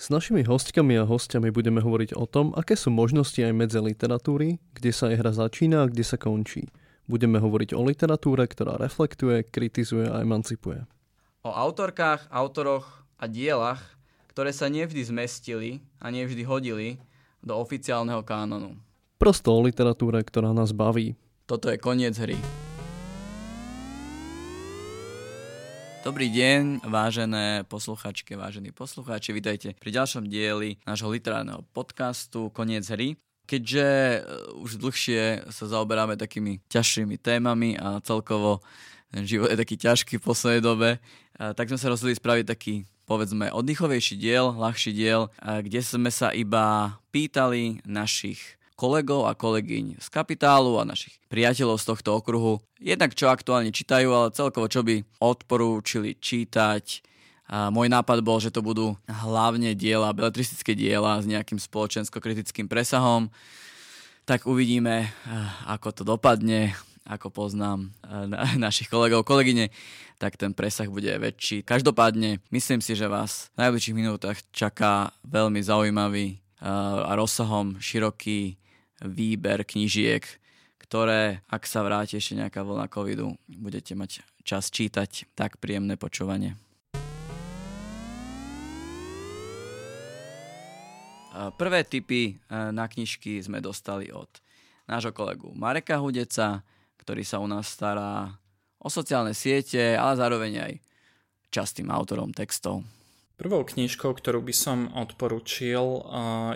S našimi hostkami a hostiami budeme hovoriť o tom, aké sú možnosti aj medzi literatúry, kde sa jej hra začína a kde sa končí. Budeme hovoriť o literatúre, ktorá reflektuje, kritizuje a emancipuje. O autorkách, autoroch a dielach, ktoré sa nevždy zmestili a nevždy hodili do oficiálneho kánonu. Prosto o literatúre, ktorá nás baví. Toto je koniec hry. Dobrý deň, vážené posluchačky, vážení poslucháči, vítajte pri ďalšom dieli nášho literárneho podcastu Koniec hry. Keďže e, už dlhšie sa zaoberáme takými ťažšími témami a celkovo ten život je taký ťažký v poslednej dobe, e, tak sme sa rozhodli spraviť taký povedzme oddychovejší diel, ľahší diel, e, kde sme sa iba pýtali našich kolegov a kolegyň z kapitálu a našich priateľov z tohto okruhu. Jednak čo aktuálne čítajú, ale celkovo čo by odporúčili čítať. A môj nápad bol, že to budú hlavne diela, beletristické diela s nejakým spoločensko-kritickým presahom. Tak uvidíme, ako to dopadne, ako poznám našich kolegov, kolegyne, tak ten presah bude väčší. Každopádne, myslím si, že vás v najbližších minútach čaká veľmi zaujímavý a rozsahom široký výber knížiek, ktoré, ak sa vráti ešte nejaká vlna covidu, budete mať čas čítať. Tak príjemné počúvanie. Prvé tipy na knižky sme dostali od nášho kolegu Mareka Hudeca, ktorý sa u nás stará o sociálne siete, ale zároveň aj častým autorom textov. Prvou knižkou, ktorú by som odporučil,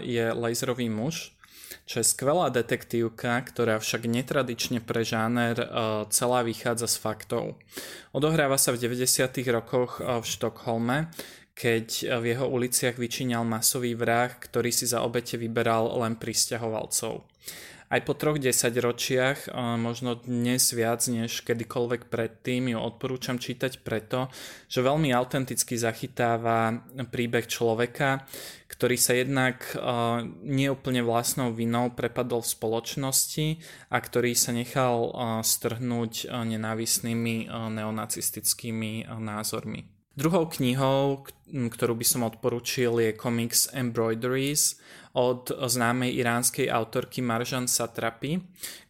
je Laserový muž čo je skvelá detektívka, ktorá však netradične pre žáner e, celá vychádza z faktov. Odohráva sa v 90. rokoch e, v Štokholme, keď e, v jeho uliciach vyčíňal masový vrah, ktorý si za obete vyberal len pristahovalcov. Aj po troch desaťročiach, možno dnes viac než kedykoľvek predtým, ju odporúčam čítať preto, že veľmi autenticky zachytáva príbeh človeka, ktorý sa jednak neúplne vlastnou vinou prepadol v spoločnosti a ktorý sa nechal strhnúť nenávisnými neonacistickými názormi. Druhou knihou, ktorú by som odporučil, je komiks Embroideries od známej iránskej autorky Marjan Satrapi,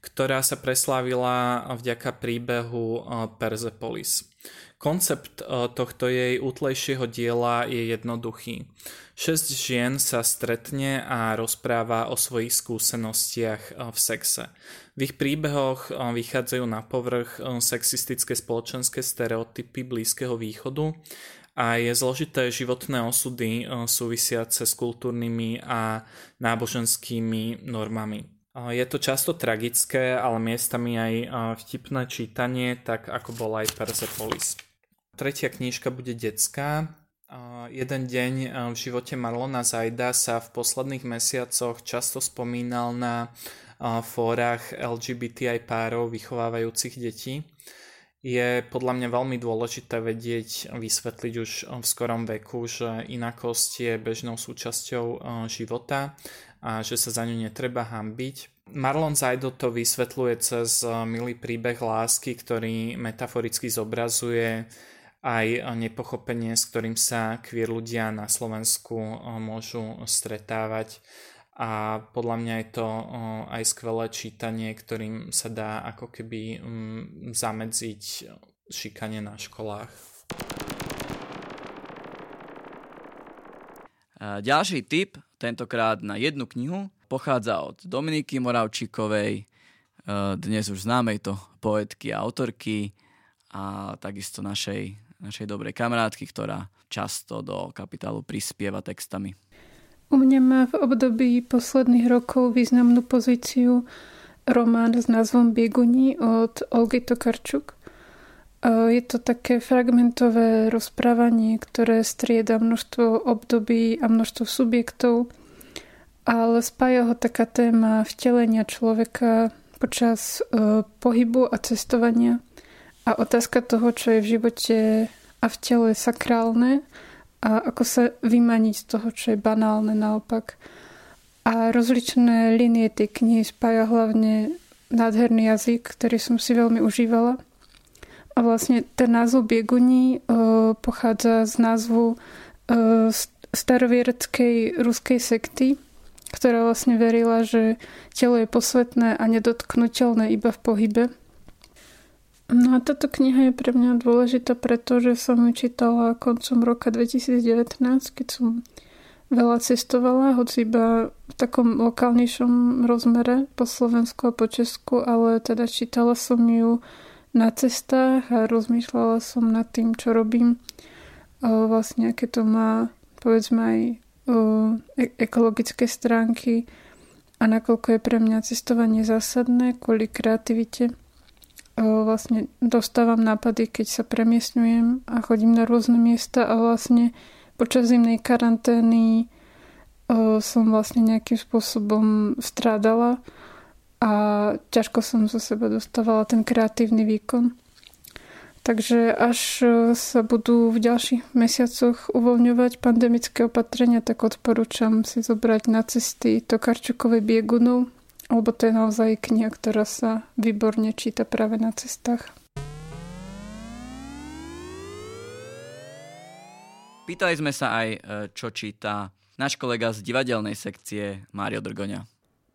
ktorá sa preslávila vďaka príbehu Persepolis. Koncept tohto jej útlejšieho diela je jednoduchý. Šesť žien sa stretne a rozpráva o svojich skúsenostiach v sexe. V ich príbehoch eh, vychádzajú na povrch eh, sexistické spoločenské stereotypy Blízkeho východu a je zložité životné osudy eh, súvisiace s kultúrnymi a náboženskými normami. Je to často tragické, ale miestami aj vtipné čítanie, tak ako bol aj Persepolis. Tretia knížka bude detská. Jeden deň v živote Marlona Zajda sa v posledných mesiacoch často spomínal na fórach LGBTI párov vychovávajúcich detí. Je podľa mňa veľmi dôležité vedieť, vysvetliť už v skorom veku, že inakosť je bežnou súčasťou života a že sa za ňu netreba hambiť. Marlon Zajdo to vysvetľuje cez milý príbeh lásky, ktorý metaforicky zobrazuje aj nepochopenie, s ktorým sa queer ľudia na Slovensku e, môžu stretávať a podľa mňa je to aj skvelé čítanie, ktorým sa dá ako keby mm, zamedziť šikanie na školách. Ďalší tip, tentokrát na jednu knihu, pochádza od Dominiky Moravčíkovej, dnes už známej to poetky a autorky a takisto našej, našej dobrej kamarátky, ktorá často do kapitálu prispieva textami. U mňa má v období posledných rokov významnú pozíciu román s názvom Bieguni od Olgy Tokarčuk. Je to také fragmentové rozprávanie, ktoré strieda množstvo období a množstvo subjektov, ale spája ho taká téma vtelenia človeka počas e, pohybu a cestovania a otázka toho, čo je v živote a v tele sakrálne a ako sa vymaniť z toho, čo je banálne naopak. A rozličné linie tej knihy spája hlavne nádherný jazyk, ktorý som si veľmi užívala. A vlastne ten názov Bieguní uh, pochádza z názvu uh, staroviereckej ruskej sekty, ktorá vlastne verila, že telo je posvetné a nedotknutelné iba v pohybe. No a táto kniha je pre mňa dôležitá, pretože som ju čítala koncom roka 2019, keď som veľa cestovala, hoci iba v takom lokálnejšom rozmere po Slovensku a po Česku, ale teda čítala som ju na cestách a rozmýšľala som nad tým, čo robím. Vlastne, aké to má, povedzme, aj e- ekologické stránky a nakoľko je pre mňa cestovanie zásadné kvôli kreativite. Vlastne dostávam nápady, keď sa premiesňujem a chodím na rôzne miesta a vlastne počas zimnej karantény som vlastne nejakým spôsobom strádala a ťažko som zo seba dostávala ten kreatívny výkon. Takže až sa budú v ďalších mesiacoch uvoľňovať pandemické opatrenia, tak odporúčam si zobrať na cesty Tokarčukovej biegunov, lebo to je naozaj kniha, ktorá sa výborne číta práve na cestách. Pýtali sme sa aj, e, čo číta náš kolega z divadelnej sekcie Mário Drgoňa.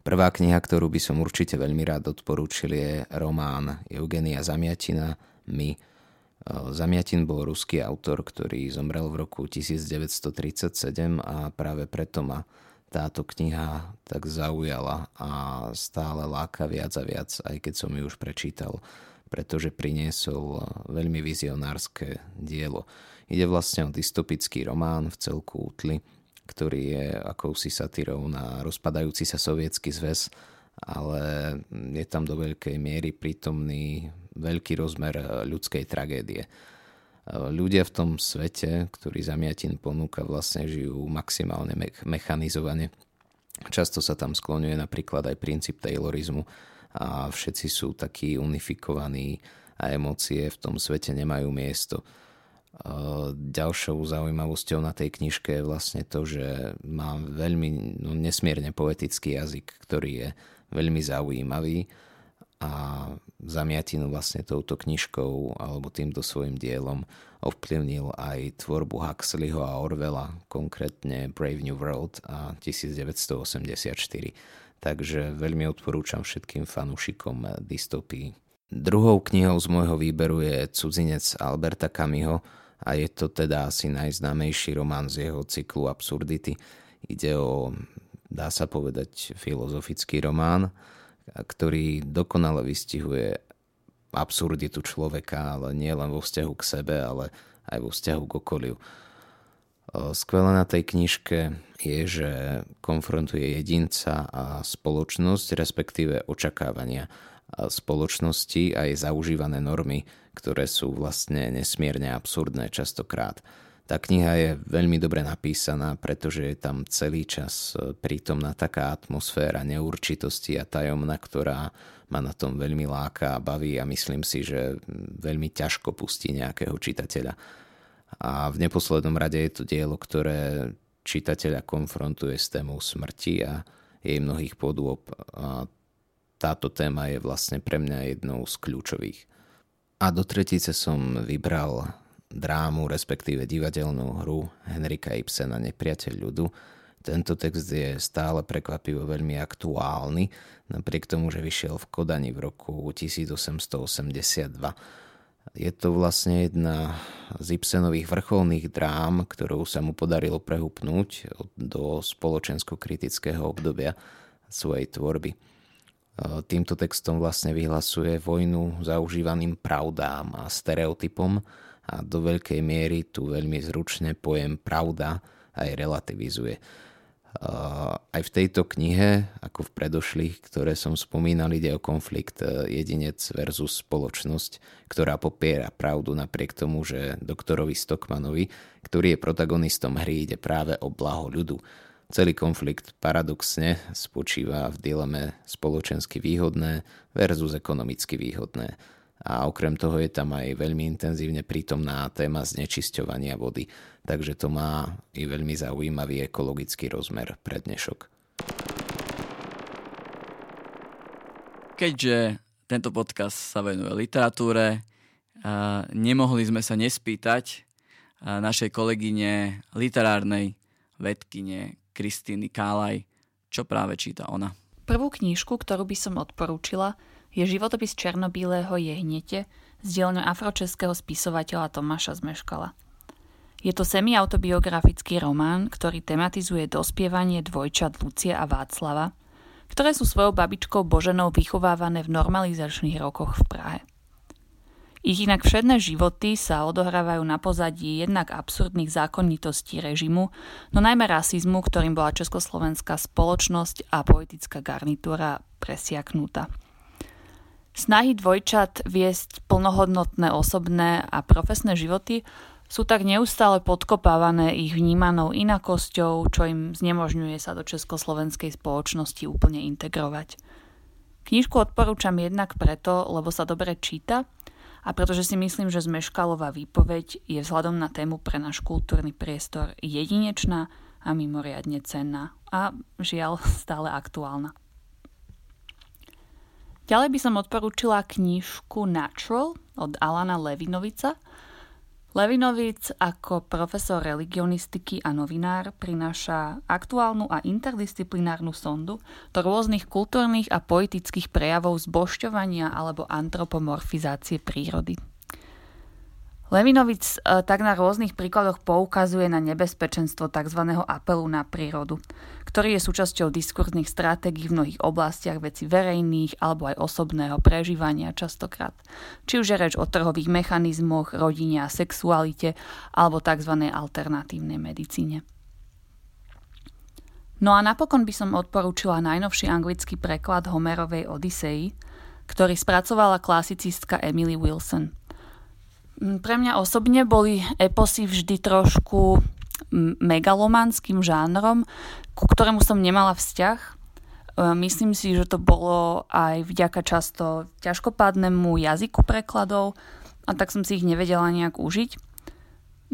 Prvá kniha, ktorú by som určite veľmi rád odporúčil, je román Eugenia Zamiatina My. E, Zamiatin bol ruský autor, ktorý zomrel v roku 1937 a práve preto ma táto kniha tak zaujala a stále láka viac a viac, aj keď som ju už prečítal, pretože priniesol veľmi vizionárske dielo. Ide vlastne o dystopický román v celku útly, ktorý je akousi satírou na rozpadajúci sa sovietský zväz, ale je tam do veľkej miery prítomný veľký rozmer ľudskej tragédie. Ľudia v tom svete, ktorý zamiatin ponúka, vlastne žijú maximálne me- mechanizovane. Často sa tam skloňuje napríklad aj princíp Taylorizmu a všetci sú takí unifikovaní a emócie v tom svete nemajú miesto. Ďalšou zaujímavosťou na tej knižke je vlastne to, že má veľmi no, nesmierne poetický jazyk, ktorý je veľmi zaujímavý a zamiatinu vlastne touto knižkou alebo týmto svojim dielom ovplyvnil aj tvorbu Huxleyho a Orwella, konkrétne Brave New World a 1984. Takže veľmi odporúčam všetkým fanúšikom dystopii. Druhou knihou z môjho výberu je Cudzinec Alberta Kamiho, a je to teda asi najznámejší román z jeho cyklu Absurdity. Ide o, dá sa povedať, filozofický román, ktorý dokonale vystihuje absurditu človeka, ale nie len vo vzťahu k sebe, ale aj vo vzťahu k okoliu. Skvelé na tej knižke je, že konfrontuje jedinca a spoločnosť, respektíve očakávania spoločnosti a jej zaužívané normy, ktoré sú vlastne nesmierne absurdné častokrát. Tá kniha je veľmi dobre napísaná, pretože je tam celý čas e, prítomná taká atmosféra neurčitosti a tajomna, ktorá ma na tom veľmi láka a baví a myslím si, že veľmi ťažko pustí nejakého čitateľa. A v neposlednom rade je to dielo, ktoré čitateľa konfrontuje s témou smrti a jej mnohých podôb. A táto téma je vlastne pre mňa jednou z kľúčových. A do tretice som vybral drámu, respektíve divadelnú hru Henrika Ibsena Nepriateľ ľudu. Tento text je stále prekvapivo veľmi aktuálny, napriek tomu, že vyšiel v Kodani v roku 1882. Je to vlastne jedna z Ibsenových vrcholných drám, ktorou sa mu podarilo prehupnúť do spoločensko-kritického obdobia svojej tvorby. Týmto textom vlastne vyhlasuje vojnu zaužívaným pravdám a stereotypom a do veľkej miery tu veľmi zručne pojem pravda aj relativizuje. Aj v tejto knihe, ako v predošlých, ktoré som spomínal, ide o konflikt e, jedinec versus spoločnosť, ktorá popiera pravdu napriek tomu, že doktorovi Stockmanovi, ktorý je protagonistom hry, ide práve o blaho ľudu. Celý konflikt paradoxne spočíva v dileme spoločensky výhodné versus ekonomicky výhodné a okrem toho je tam aj veľmi intenzívne prítomná téma znečisťovania vody, takže to má i veľmi zaujímavý ekologický rozmer pre dnešok. Keďže tento podcast sa venuje literatúre, nemohli sme sa nespýtať našej kolegyne literárnej vedkine Kristýny Kálaj, čo práve číta ona. Prvú knížku, ktorú by som odporúčila, je životopis černobílého jehnete z dielňou afročeského spisovateľa Tomáša Zmeškala. Je to semi-autobiografický román, ktorý tematizuje dospievanie dvojčat Lucie a Václava, ktoré sú svojou babičkou Boženou vychovávané v normalizačných rokoch v Prahe. Ich inak všedné životy sa odohrávajú na pozadí jednak absurdných zákonitostí režimu, no najmä rasizmu, ktorým bola československá spoločnosť a politická garnitúra presiaknutá. Snahy dvojčat viesť plnohodnotné osobné a profesné životy sú tak neustále podkopávané ich vnímanou inakosťou, čo im znemožňuje sa do československej spoločnosti úplne integrovať. Knižku odporúčam jednak preto, lebo sa dobre číta a pretože si myslím, že Zmeškalová výpoveď je vzhľadom na tému pre náš kultúrny priestor jedinečná a mimoriadne cenná a žiaľ stále aktuálna. Ďalej by som odporúčila knižku Natural od Alana Levinovica. Levinovic ako profesor religionistiky a novinár prináša aktuálnu a interdisciplinárnu sondu do rôznych kultúrnych a poetických prejavov zbošťovania alebo antropomorfizácie prírody. Levinovic e, tak na rôznych príkladoch poukazuje na nebezpečenstvo tzv. apelu na prírodu, ktorý je súčasťou diskurzných stratégií v mnohých oblastiach veci verejných alebo aj osobného prežívania častokrát. Či už je reč o trhových mechanizmoch, rodine a sexualite alebo tzv. alternatívnej medicíne. No a napokon by som odporúčila najnovší anglický preklad Homerovej Odisei, ktorý spracovala klasicistka Emily Wilson – pre mňa osobne boli eposy vždy trošku megalomanským žánrom, ku ktorému som nemala vzťah. E, myslím si, že to bolo aj vďaka často ťažkopádnemu jazyku prekladov a tak som si ich nevedela nejak užiť.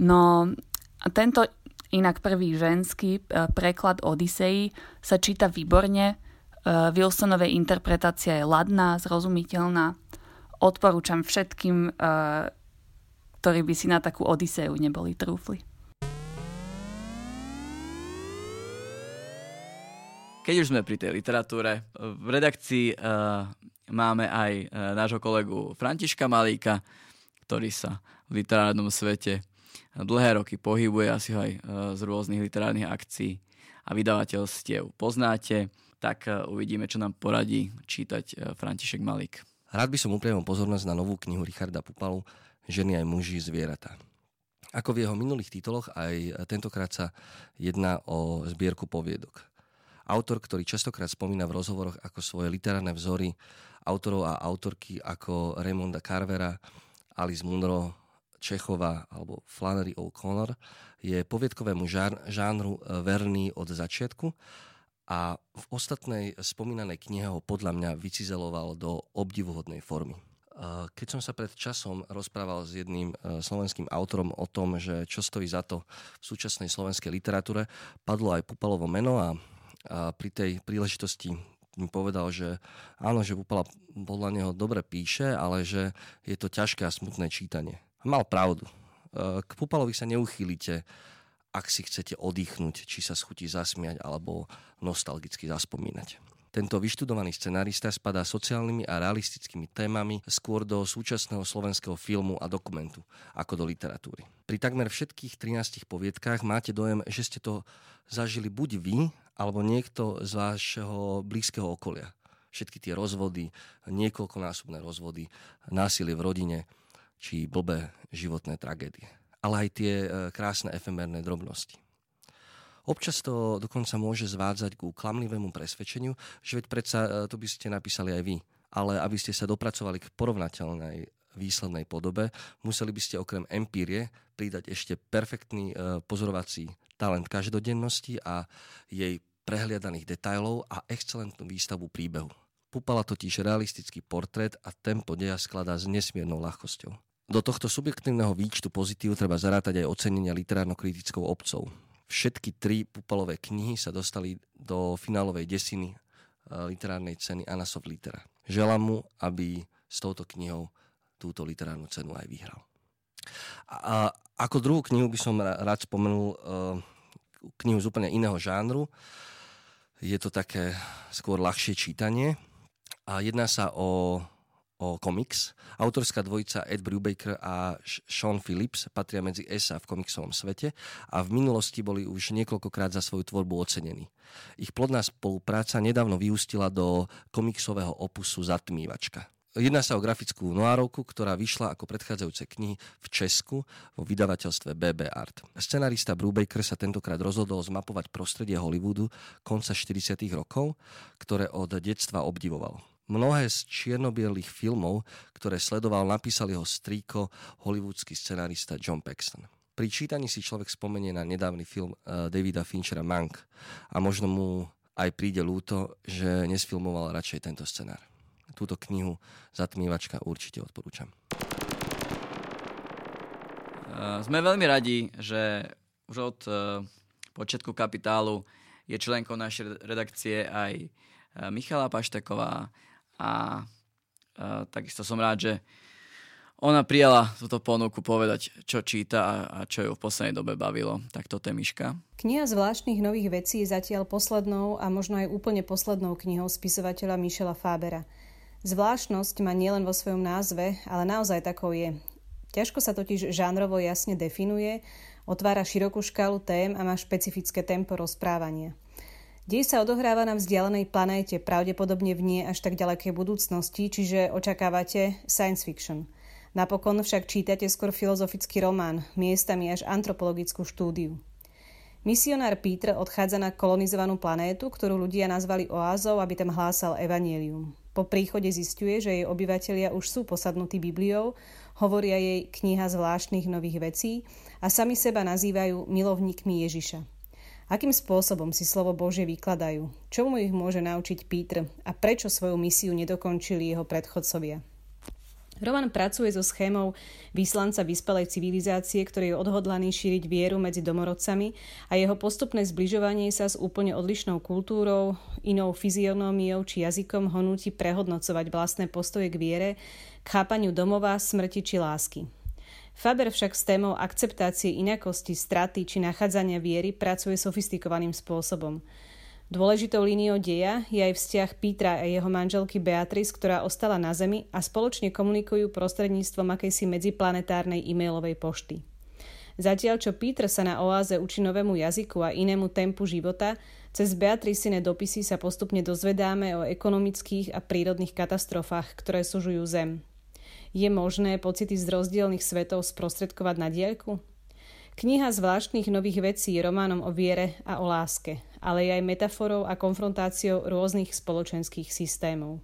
No tento inak prvý ženský e, preklad Odisei sa číta výborne. E, Wilsonovej interpretácia je ladná, zrozumiteľná. Odporúčam všetkým ktorí by si na takú odiseu neboli trúfli. Keď už sme pri tej literatúre, v redakcii uh, máme aj uh, nášho kolegu Františka Malíka, ktorý sa v literárnom svete dlhé roky pohybuje, asi ho aj uh, z rôznych literárnych akcií a vydavateľstiev poznáte, tak uh, uvidíme, čo nám poradí čítať uh, František Malík. Rád by som upriamil pozornosť na novú knihu Richarda Pupalu ženy aj muži, zvieratá. Ako v jeho minulých tituloch, aj tentokrát sa jedná o zbierku poviedok. Autor, ktorý častokrát spomína v rozhovoroch ako svoje literárne vzory autorov a autorky ako Raymonda Carvera, Alice Munro, Čechova alebo Flannery O'Connor, je poviedkovému žánru verný od začiatku a v ostatnej spomínanej knihe ho podľa mňa vycizeloval do obdivuhodnej formy. Keď som sa pred časom rozprával s jedným e, slovenským autorom o tom, že čo stojí za to v súčasnej slovenskej literatúre, padlo aj Pupalovo meno a, pri tej príležitosti mi povedal, že áno, že Pupala podľa neho dobre píše, ale že je to ťažké a smutné čítanie. Mal pravdu. E, k Pupalovi sa neuchýlite, ak si chcete oddychnúť, či sa schutí zasmiať alebo nostalgicky zaspomínať. Tento vyštudovaný scenárista spadá sociálnymi a realistickými témami skôr do súčasného slovenského filmu a dokumentu, ako do literatúry. Pri takmer všetkých 13 poviedkách máte dojem, že ste to zažili buď vy, alebo niekto z vášho blízkeho okolia. všetky tie rozvody, niekoľkonásobné rozvody, násilie v rodine či blbé životné tragédie. Ale aj tie e, krásne efemerné drobnosti. Občas to dokonca môže zvádzať ku klamlivému presvedčeniu, že veď predsa e, to by ste napísali aj vy. Ale aby ste sa dopracovali k porovnateľnej výslednej podobe, museli by ste okrem empírie pridať ešte perfektný e, pozorovací talent každodennosti a jej prehliadaných detajlov a excelentnú výstavu príbehu. Pupala totiž realistický portrét a tempo deja skladá s nesmiernou ľahkosťou. Do tohto subjektívneho výčtu pozitív treba zarátať aj ocenenia literárno-kritickou obcov. Všetky tri Pupalové knihy sa dostali do finálovej desiny e, literárnej ceny Anasov Litera. Želám mu, aby s touto knihou túto literárnu cenu aj vyhral. A ako druhú knihu by som rád spomenul e, knihu z úplne iného žánru. Je to také skôr ľahšie čítanie a jedná sa o o komiks. Autorská dvojica Ed Brubaker a Sean Phillips patria medzi ESA v komiksovom svete a v minulosti boli už niekoľkokrát za svoju tvorbu ocenení. Ich plodná spolupráca nedávno vyústila do komiksového opusu Zatmývačka. Jedná sa o grafickú noárovku, ktorá vyšla ako predchádzajúce knihy v Česku vo vydavateľstve BB Art. Scenarista Brubaker sa tentokrát rozhodol zmapovať prostredie Hollywoodu konca 40. rokov, ktoré od detstva obdivoval. Mnohé z čiernobielých filmov, ktoré sledoval, napísal jeho strýko, hollywoodsky scenárista John Paxton. Pri čítaní si človek spomenie na nedávny film uh, Davida Finchera Mank a možno mu aj príde ľúto, že nesfilmoval radšej tento scenár. Túto knihu Zatmývačka určite odporúčam. Uh, sme veľmi radi, že už od uh, počiatku kapitálu je členkou našej redakcie aj Michala Pašteková, a, a takisto som rád, že ona prijala túto ponuku povedať, čo číta a, a čo ju v poslednej dobe bavilo. Tak to je Miška. Kniha zvláštnych nových vecí je zatiaľ poslednou a možno aj úplne poslednou knihou spisovateľa Michela Fábera. Zvláštnosť má nielen vo svojom názve, ale naozaj takou je. Ťažko sa totiž žánrovo jasne definuje, otvára širokú škálu tém a má špecifické tempo rozprávania. Dej sa odohráva na vzdialenej planéte, pravdepodobne v nie až tak ďalekej budúcnosti, čiže očakávate science fiction. Napokon však čítate skôr filozofický román, miestami až antropologickú štúdiu. Misionár Peter odchádza na kolonizovanú planétu, ktorú ľudia nazvali oázou, aby tam hlásal evanielium. Po príchode zistuje, že jej obyvatelia už sú posadnutí Bibliou, hovoria jej kniha zvláštnych nových vecí a sami seba nazývajú milovníkmi Ježiša. Akým spôsobom si slovo Bože vykladajú? Čo mu ich môže naučiť Pítr a prečo svoju misiu nedokončili jeho predchodcovia? Roman pracuje so schémou vyslanca vyspelej civilizácie, ktorý je odhodlaný šíriť vieru medzi domorodcami a jeho postupné zbližovanie sa s úplne odlišnou kultúrou, inou fyzionómiou či jazykom ho núti prehodnocovať vlastné postoje k viere, k chápaniu domova, smrti či lásky. Faber však s témou akceptácie inakosti, straty či nachádzania viery pracuje sofistikovaným spôsobom. Dôležitou líniou deja je aj vzťah Petra a jeho manželky Beatrice, ktorá ostala na Zemi a spoločne komunikujú prostredníctvom akejsi medziplanetárnej e-mailovej pošty. Zatiaľ, čo Peter sa na oáze učí novému jazyku a inému tempu života, cez Beatricine dopisy sa postupne dozvedáme o ekonomických a prírodných katastrofách, ktoré sužujú Zem. Je možné pocity z rozdielnych svetov sprostredkovať na diaľku? Kniha zvláštnych nových vecí je románom o viere a o láske, ale je aj metaforou a konfrontáciou rôznych spoločenských systémov.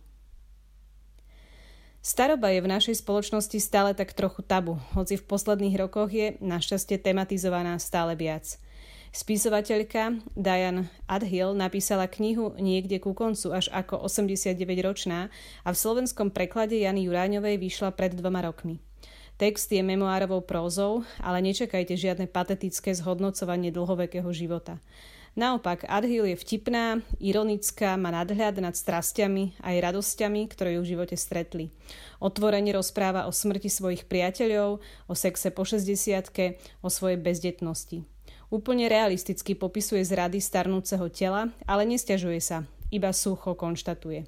Staroba je v našej spoločnosti stále tak trochu tabu, hoci v posledných rokoch je našťastie tematizovaná stále viac – Spisovateľka Diane Adhill napísala knihu niekde ku koncu až ako 89-ročná a v slovenskom preklade Jany Juráňovej vyšla pred dvoma rokmi. Text je memoárovou prózou, ale nečakajte žiadne patetické zhodnocovanie dlhovekého života. Naopak, Adhill je vtipná, ironická, má nadhľad nad strastiami aj radosťami, ktoré ju v živote stretli. Otvorene rozpráva o smrti svojich priateľov, o sexe po 60 o svojej bezdetnosti. Úplne realisticky popisuje zrady starnúceho tela, ale nestiažuje sa, iba sucho konštatuje.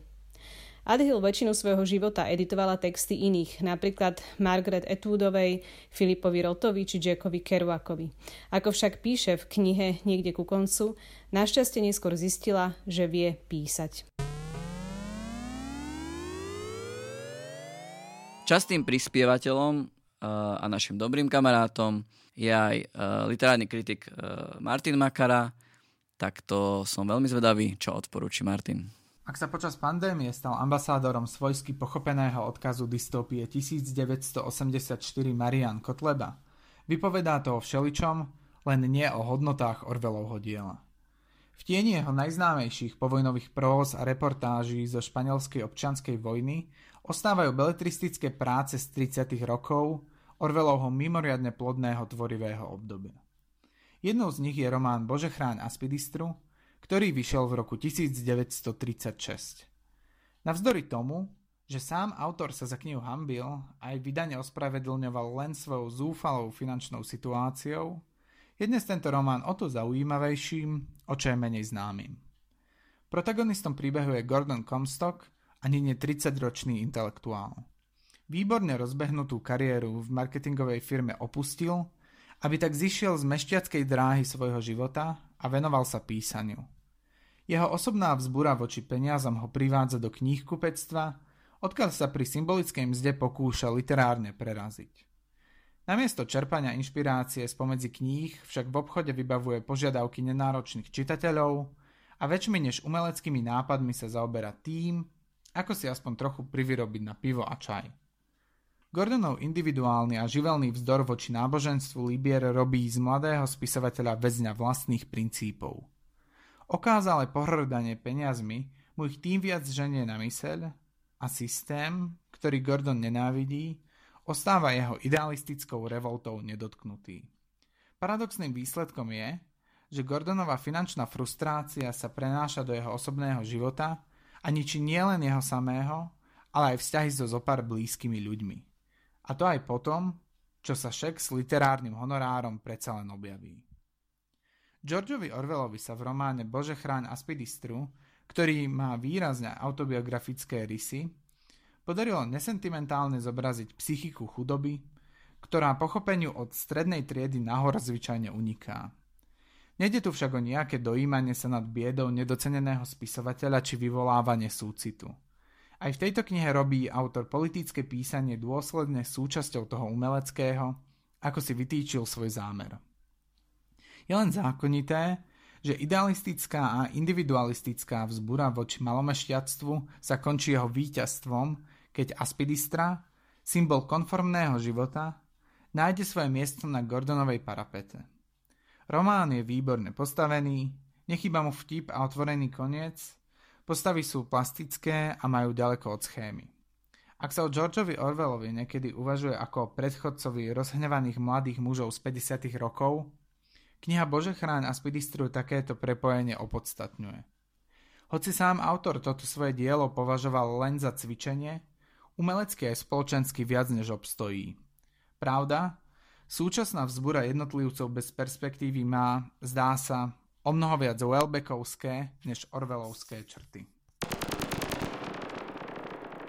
Adhill väčšinu svojho života editovala texty iných, napríklad Margaret Atwoodovej, Filipovi Rotovi či Jackovi Kerouakovi. Ako však píše v knihe Niekde ku koncu, našťastie neskôr zistila, že vie písať. Častým prispievateľom a našim dobrým kamarátom je aj literárny kritik Martin Makara, tak to som veľmi zvedavý, čo odporúči Martin. Ak sa počas pandémie stal ambasádorom svojsky pochopeného odkazu dystopie 1984 Marian Kotleba, vypovedá to o všeličom, len nie o hodnotách Orvelovho diela. V tieni jeho najznámejších povojnových próz a reportáží zo španielskej občianskej vojny ostávajú beletristické práce z 30. rokov Orvelovho mimoriadne plodného tvorivého obdobia. Jednou z nich je román Bože chráň Aspidistru, ktorý vyšiel v roku 1936. Navzdory tomu, že sám autor sa za knihu hambil a aj vydane ospravedlňoval len svojou zúfalou finančnou situáciou, je dnes tento román o to zaujímavejším, o čo je menej známym. Protagonistom príbehu je Gordon Comstock, ani nie 30-ročný intelektuál. Výborne rozbehnutú kariéru v marketingovej firme opustil aby tak zišiel z mešťackej dráhy svojho života a venoval sa písaniu. Jeho osobná vzbura voči peniazom ho privádza do knihkupectva, odkiaľ sa pri symbolickej mzde pokúša literárne preraziť. Namiesto čerpania inšpirácie spomedzi kníh však v obchode vybavuje požiadavky nenáročných čitateľov a väčšmi než umeleckými nápadmi sa zaoberá tým, ako si aspoň trochu privyrobiť na pivo a čaj. Gordonov individuálny a živelný vzdor voči náboženstvu Libier robí z mladého spisovateľa väzňa vlastných princípov. Okázale pohrdanie peniazmi mu ich tým viac ženie na myseľ a systém, ktorý Gordon nenávidí, ostáva jeho idealistickou revoltou nedotknutý. Paradoxným výsledkom je, že Gordonová finančná frustrácia sa prenáša do jeho osobného života a ničí nielen jeho samého, ale aj vzťahy so zopár blízkymi ľuďmi. A to aj potom, čo sa šek s literárnym honorárom predsa len objaví. Georgeovi Orwellovi sa v románe Bože chráň Aspidistru, ktorý má výrazne autobiografické rysy, podarilo nesentimentálne zobraziť psychiku chudoby, ktorá pochopeniu od strednej triedy nahor zvyčajne uniká. Nede tu však o nejaké dojímanie sa nad biedou nedoceneného spisovateľa či vyvolávanie súcitu – aj v tejto knihe robí autor politické písanie dôsledne súčasťou toho umeleckého, ako si vytýčil svoj zámer. Je len zákonité, že idealistická a individualistická vzbura voči malomešťatstvu sa končí jeho víťazstvom, keď Aspidistra, symbol konformného života, nájde svoje miesto na Gordonovej parapete. Román je výborne postavený, nechýba mu vtip a otvorený koniec, Postavy sú plastické a majú ďaleko od schémy. Ak sa o Georgeovi Orwellovi niekedy uvažuje ako o predchodcovi rozhnevaných mladých mužov z 50. rokov, kniha Bože chráň a Spidistru takéto prepojenie opodstatňuje. Hoci sám autor toto svoje dielo považoval len za cvičenie, umelecké je spoločensky viac než obstojí. Pravda, súčasná vzbura jednotlivcov bez perspektívy má, zdá sa, o mnoho viac Welbeckovské než Orwellovské črty.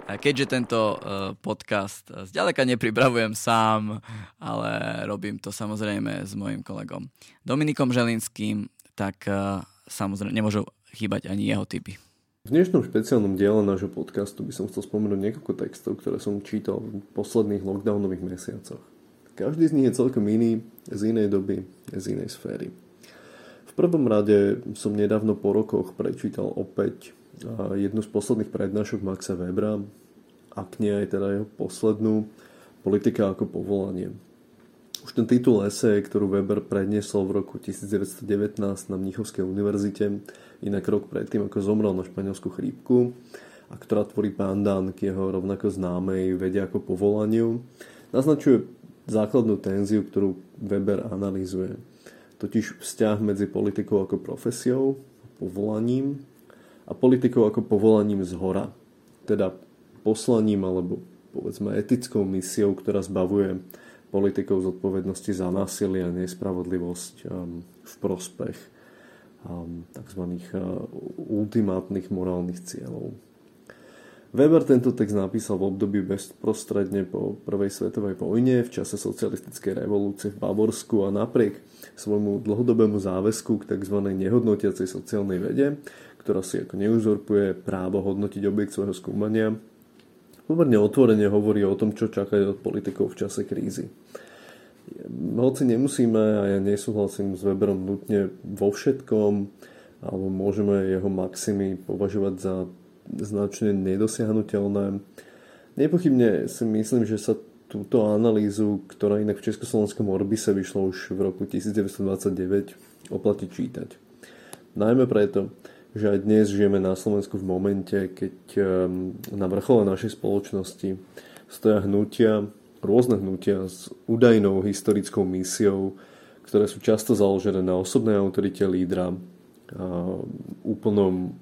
A keďže tento uh, podcast zďaleka nepripravujem sám, ale robím to samozrejme s mojim kolegom Dominikom Želinským, tak uh, samozrejme nemôžu chýbať ani jeho typy. V dnešnom špeciálnom diele nášho podcastu by som chcel spomenúť niekoľko textov, ktoré som čítal v posledných lockdownových mesiacoch. Každý z nich je celkom iný, z inej doby, z inej sféry. Prvom rade som nedávno po rokoch prečítal opäť jednu z posledných prednášok Maxa Webera, ak nie aj teda jeho poslednú, Politika ako povolanie. Už ten titul esej, ktorú Weber predniesol v roku 1919 na Mnichovskej univerzite, inak rok predtým, ako zomrel na španielskú chrípku, a ktorá tvorí pandán k jeho rovnako známej vede ako povolaniu, naznačuje základnú tenziu, ktorú Weber analýzuje totiž vzťah medzi politikou ako profesiou, povolaním a politikou ako povolaním z hora. Teda poslaním alebo povedzme etickou misiou, ktorá zbavuje politikov zodpovednosti za násilie a nespravodlivosť um, v prospech um, tzv. Uh, ultimátnych morálnych cieľov. Weber tento text napísal v období bezprostredne po prvej svetovej vojne v čase socialistickej revolúcie v Bavorsku a napriek svojmu dlhodobému záväzku k tzv. nehodnotiacej sociálnej vede, ktorá si ako neuzorpuje právo hodnotiť objekt svojho skúmania, pomerne otvorene hovorí o tom, čo čakajú od politikov v čase krízy. Hoci nemusíme, a ja nesúhlasím s Weberom nutne vo všetkom, alebo môžeme jeho maximy považovať za značne nedosiahnutelné. Nepochybne si myslím, že sa túto analýzu, ktorá inak v Československom Orbise vyšla už v roku 1929, oplatí čítať. Najmä preto, že aj dnes žijeme na Slovensku v momente, keď ehm, na vrchole našej spoločnosti stoja hnutia, rôzne hnutia s údajnou historickou misiou, ktoré sú často založené na osobnej autorite lídra, úplnom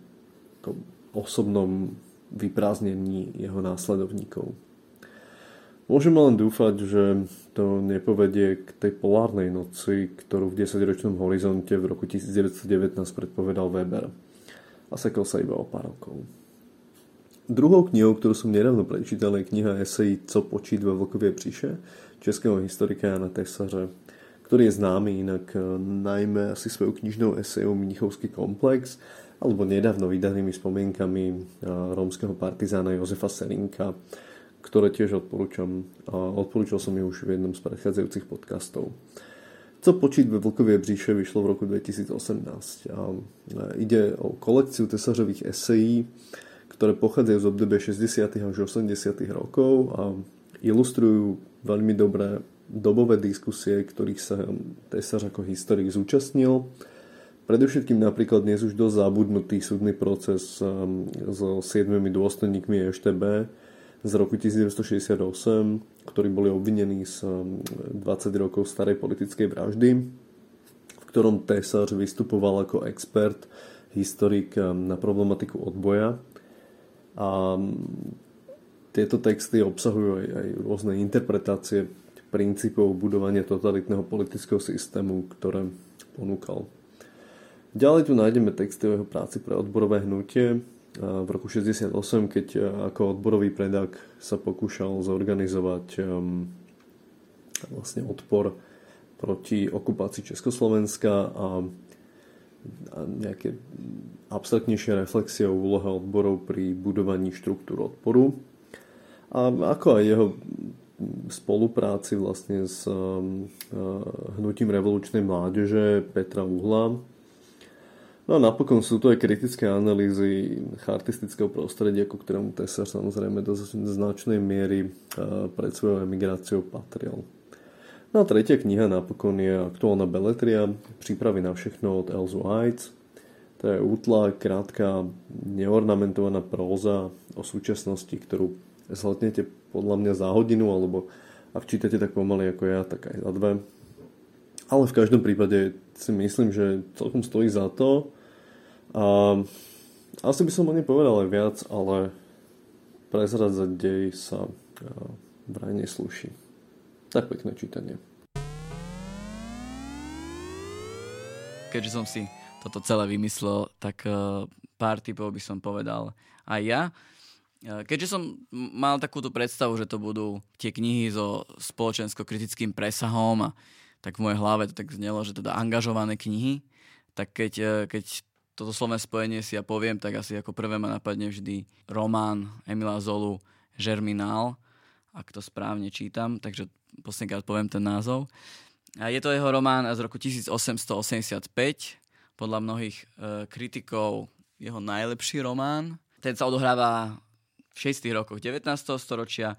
osobnom vyprázdnení jeho následovníkov. Môžeme len dúfať, že to nepovedie k tej polárnej noci, ktorú v 10-ročnom horizonte v roku 1919 predpovedal Weber. A sekol sa iba o pár rokov. Druhou knihou, ktorú som nedávno prečítal, je kniha esejí Co počít ve Vlkovie příše českého historika Jana Tesaře, ktorý je známy inak eh, najmä asi svojou knižnou esejou Mnichovský komplex alebo nedávno vydanými spomienkami eh, rómskeho partizána Jozefa Serinka, ktoré tiež odporúčam. Odporúčal som ju už v jednom z predchádzajúcich podcastov. Co počít ve Vlkovie bříše vyšlo v roku 2018. A ide o kolekciu tesařových esejí, ktoré pochádzajú z obdobia 60. až 80. rokov a ilustrujú veľmi dobré dobové diskusie, ktorých sa Tesař ako historik zúčastnil. Predovšetkým napríklad dnes už dosť zabudnutý súdny proces so siedmimi dôstojníkmi EŠTB, z roku 1968, ktorí boli obvinení z 20 um, rokov starej politickej vraždy, v ktorom Tesař vystupoval ako expert, historik um, na problematiku odboja. A tieto texty obsahujú aj, aj rôzne interpretácie princípov budovania totalitného politického systému, ktoré ponúkal. Ďalej tu nájdeme texty o jeho práci pre odborové hnutie, v roku 68, keď ako odborový predák sa pokúšal zorganizovať um, vlastne odpor proti okupácii Československa a, nejaké abstraktnejšie reflexie o úlohe odborov pri budovaní štruktúr odporu. A ako aj jeho spolupráci vlastne s um, hnutím revolučnej mládeže Petra Uhla, No a napokon sú to aj kritické analýzy chartistického prostredia, ku ktorému Tesar samozrejme do značnej miery pred svojou emigráciou patril. No a tretia kniha napokon je aktuálna beletria Přípravy na všechno od Elzu Heights. To je útla, krátka, neornamentovaná próza o súčasnosti, ktorú zhľadnete podľa mňa za hodinu, alebo ak čítate tak pomaly ako ja, tak aj za dve. Ale v každom prípade si myslím, že celkom stojí za to. A asi by som o nej povedal aj viac, ale prezradzať dej sa vraj neslúši. Tak pekné čítanie. Keďže som si toto celé vymyslel, tak pár typov by som povedal aj ja. Keďže som mal takúto predstavu, že to budú tie knihy so spoločensko-kritickým presahom a tak v mojej hlave to tak znelo, že teda angažované knihy, tak keď, keď toto slovné spojenie si ja poviem, tak asi ako prvé ma napadne vždy román Emila Zolu Žerminál, ak to správne čítam, takže poslednýkrát poviem ten názov. A je to jeho román z roku 1885, podľa mnohých e, kritikov jeho najlepší román. Ten sa odohráva v 6. rokoch 19. storočia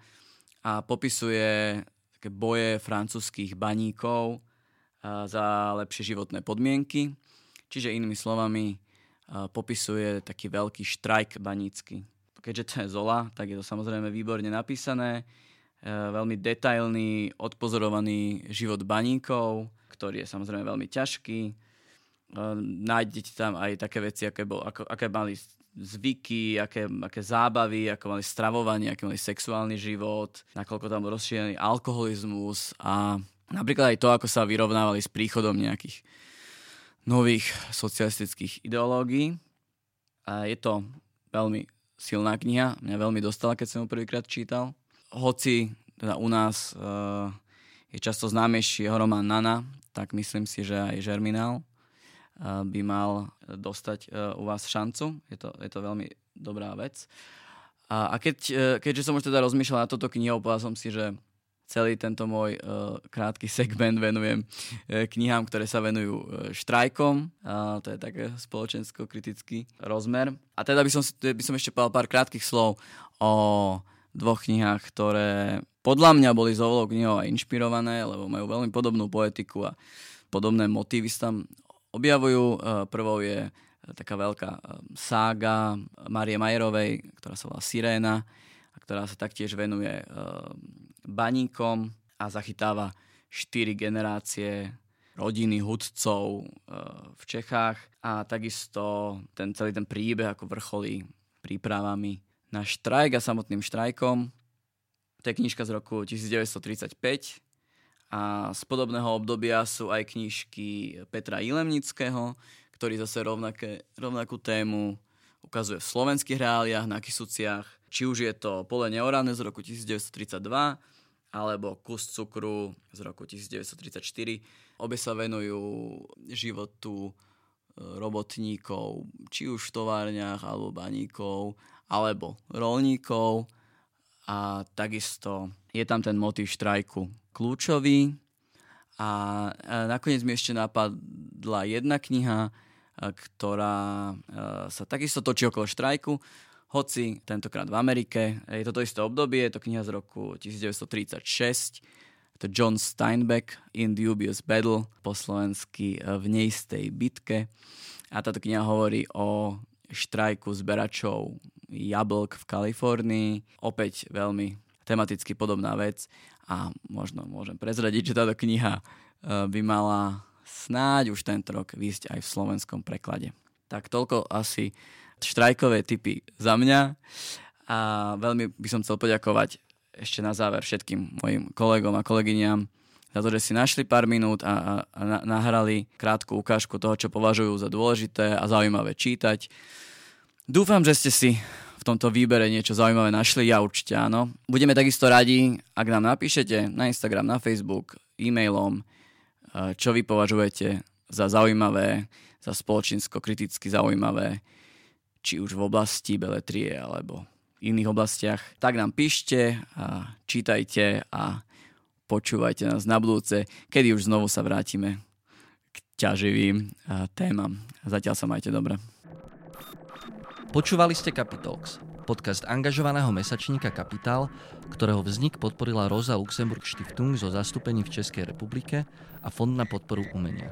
a popisuje také boje francúzských baníkov za lepšie životné podmienky. Čiže inými slovami popisuje taký veľký štrajk banícky. Keďže to je Zola, tak je to samozrejme výborne napísané. Veľmi detailný, odpozorovaný život baníkov, ktorý je samozrejme veľmi ťažký. Nájdete tam aj také veci, aké, bol, ako, aké mali zvyky, aké, aké zábavy, ako mali stravovanie, aký mali sexuálny život, nakoľko tam bol rozšírený alkoholizmus a napríklad aj to, ako sa vyrovnávali s príchodom nejakých nových socialistických ideológií. A je to veľmi silná kniha, mňa veľmi dostala, keď som ju prvýkrát čítal. Hoci teda u nás uh, je často známejší jeho román Nana, tak myslím si, že aj Žerminál by mal dostať e, u vás šancu. Je to, je to veľmi dobrá vec. A, a keď, e, keďže som už teda rozmýšľal na toto knihou, povedal som si, že celý tento môj uh, krátky segment venujem uh, knihám, ktoré sa venujú uh, štrajkom. Uh, to je také spoločensko-kritický rozmer. A teda by som, by som ešte povedal pár krátkých slov o dvoch knihách, ktoré podľa mňa boli z ovolou knihou aj inšpirované, lebo majú veľmi podobnú poetiku a podobné motívy sa tam objavujú. Prvou je taká veľká sága Marie Majerovej, ktorá sa volá Siréna, ktorá sa taktiež venuje baníkom a zachytáva štyri generácie rodiny hudcov v Čechách a takisto ten celý ten príbeh ako vrcholí prípravami na štrajk a samotným štrajkom. To je knižka z roku 1935 a z podobného obdobia sú aj knižky Petra Ilemnického, ktorý zase rovnaké, rovnakú tému ukazuje v slovenských reáliách na Kisuciach. Či už je to Pole neorané z roku 1932, alebo Kus cukru z roku 1934. Obe sa venujú životu e, robotníkov, či už v továrniach, alebo baníkov, alebo rolníkov. A takisto je tam ten motív štrajku kľúčový. A nakoniec mi ešte napadla jedna kniha, ktorá sa takisto točí okolo štrajku, hoci tentokrát v Amerike. Je to to isté obdobie, je to kniha z roku 1936, je to John Steinbeck In Dubious Battle, po slovensky v neistej bitke. A táto kniha hovorí o štrajku zberačov jablk v Kalifornii. Opäť veľmi tematicky podobná vec a možno môžem prezradiť, že táto kniha by mala snáď už tento rok výjsť aj v slovenskom preklade. Tak toľko asi štrajkové typy za mňa a veľmi by som chcel poďakovať ešte na záver všetkým mojim kolegom a kolegyňam za to, že si našli pár minút a, a, a nahrali krátku ukážku toho, čo považujú za dôležité a zaujímavé čítať. Dúfam, že ste si v tomto výbere niečo zaujímavé našli, ja určite áno. Budeme takisto radi, ak nám napíšete na Instagram, na Facebook, e-mailom, čo vy považujete za zaujímavé, za spoločensko-kriticky zaujímavé, či už v oblasti beletrie alebo v iných oblastiach, tak nám píšte a čítajte a počúvajte nás na budúce, kedy už znovu sa vrátime k ťaživým témam. Zatiaľ sa majte dobre. Počúvali ste Capitalx, podcast angažovaného mesačníka Kapitál, ktorého vznik podporila Rosa Luxemburg Stiftung zo zastúpení v Českej republike a Fond na podporu umenia.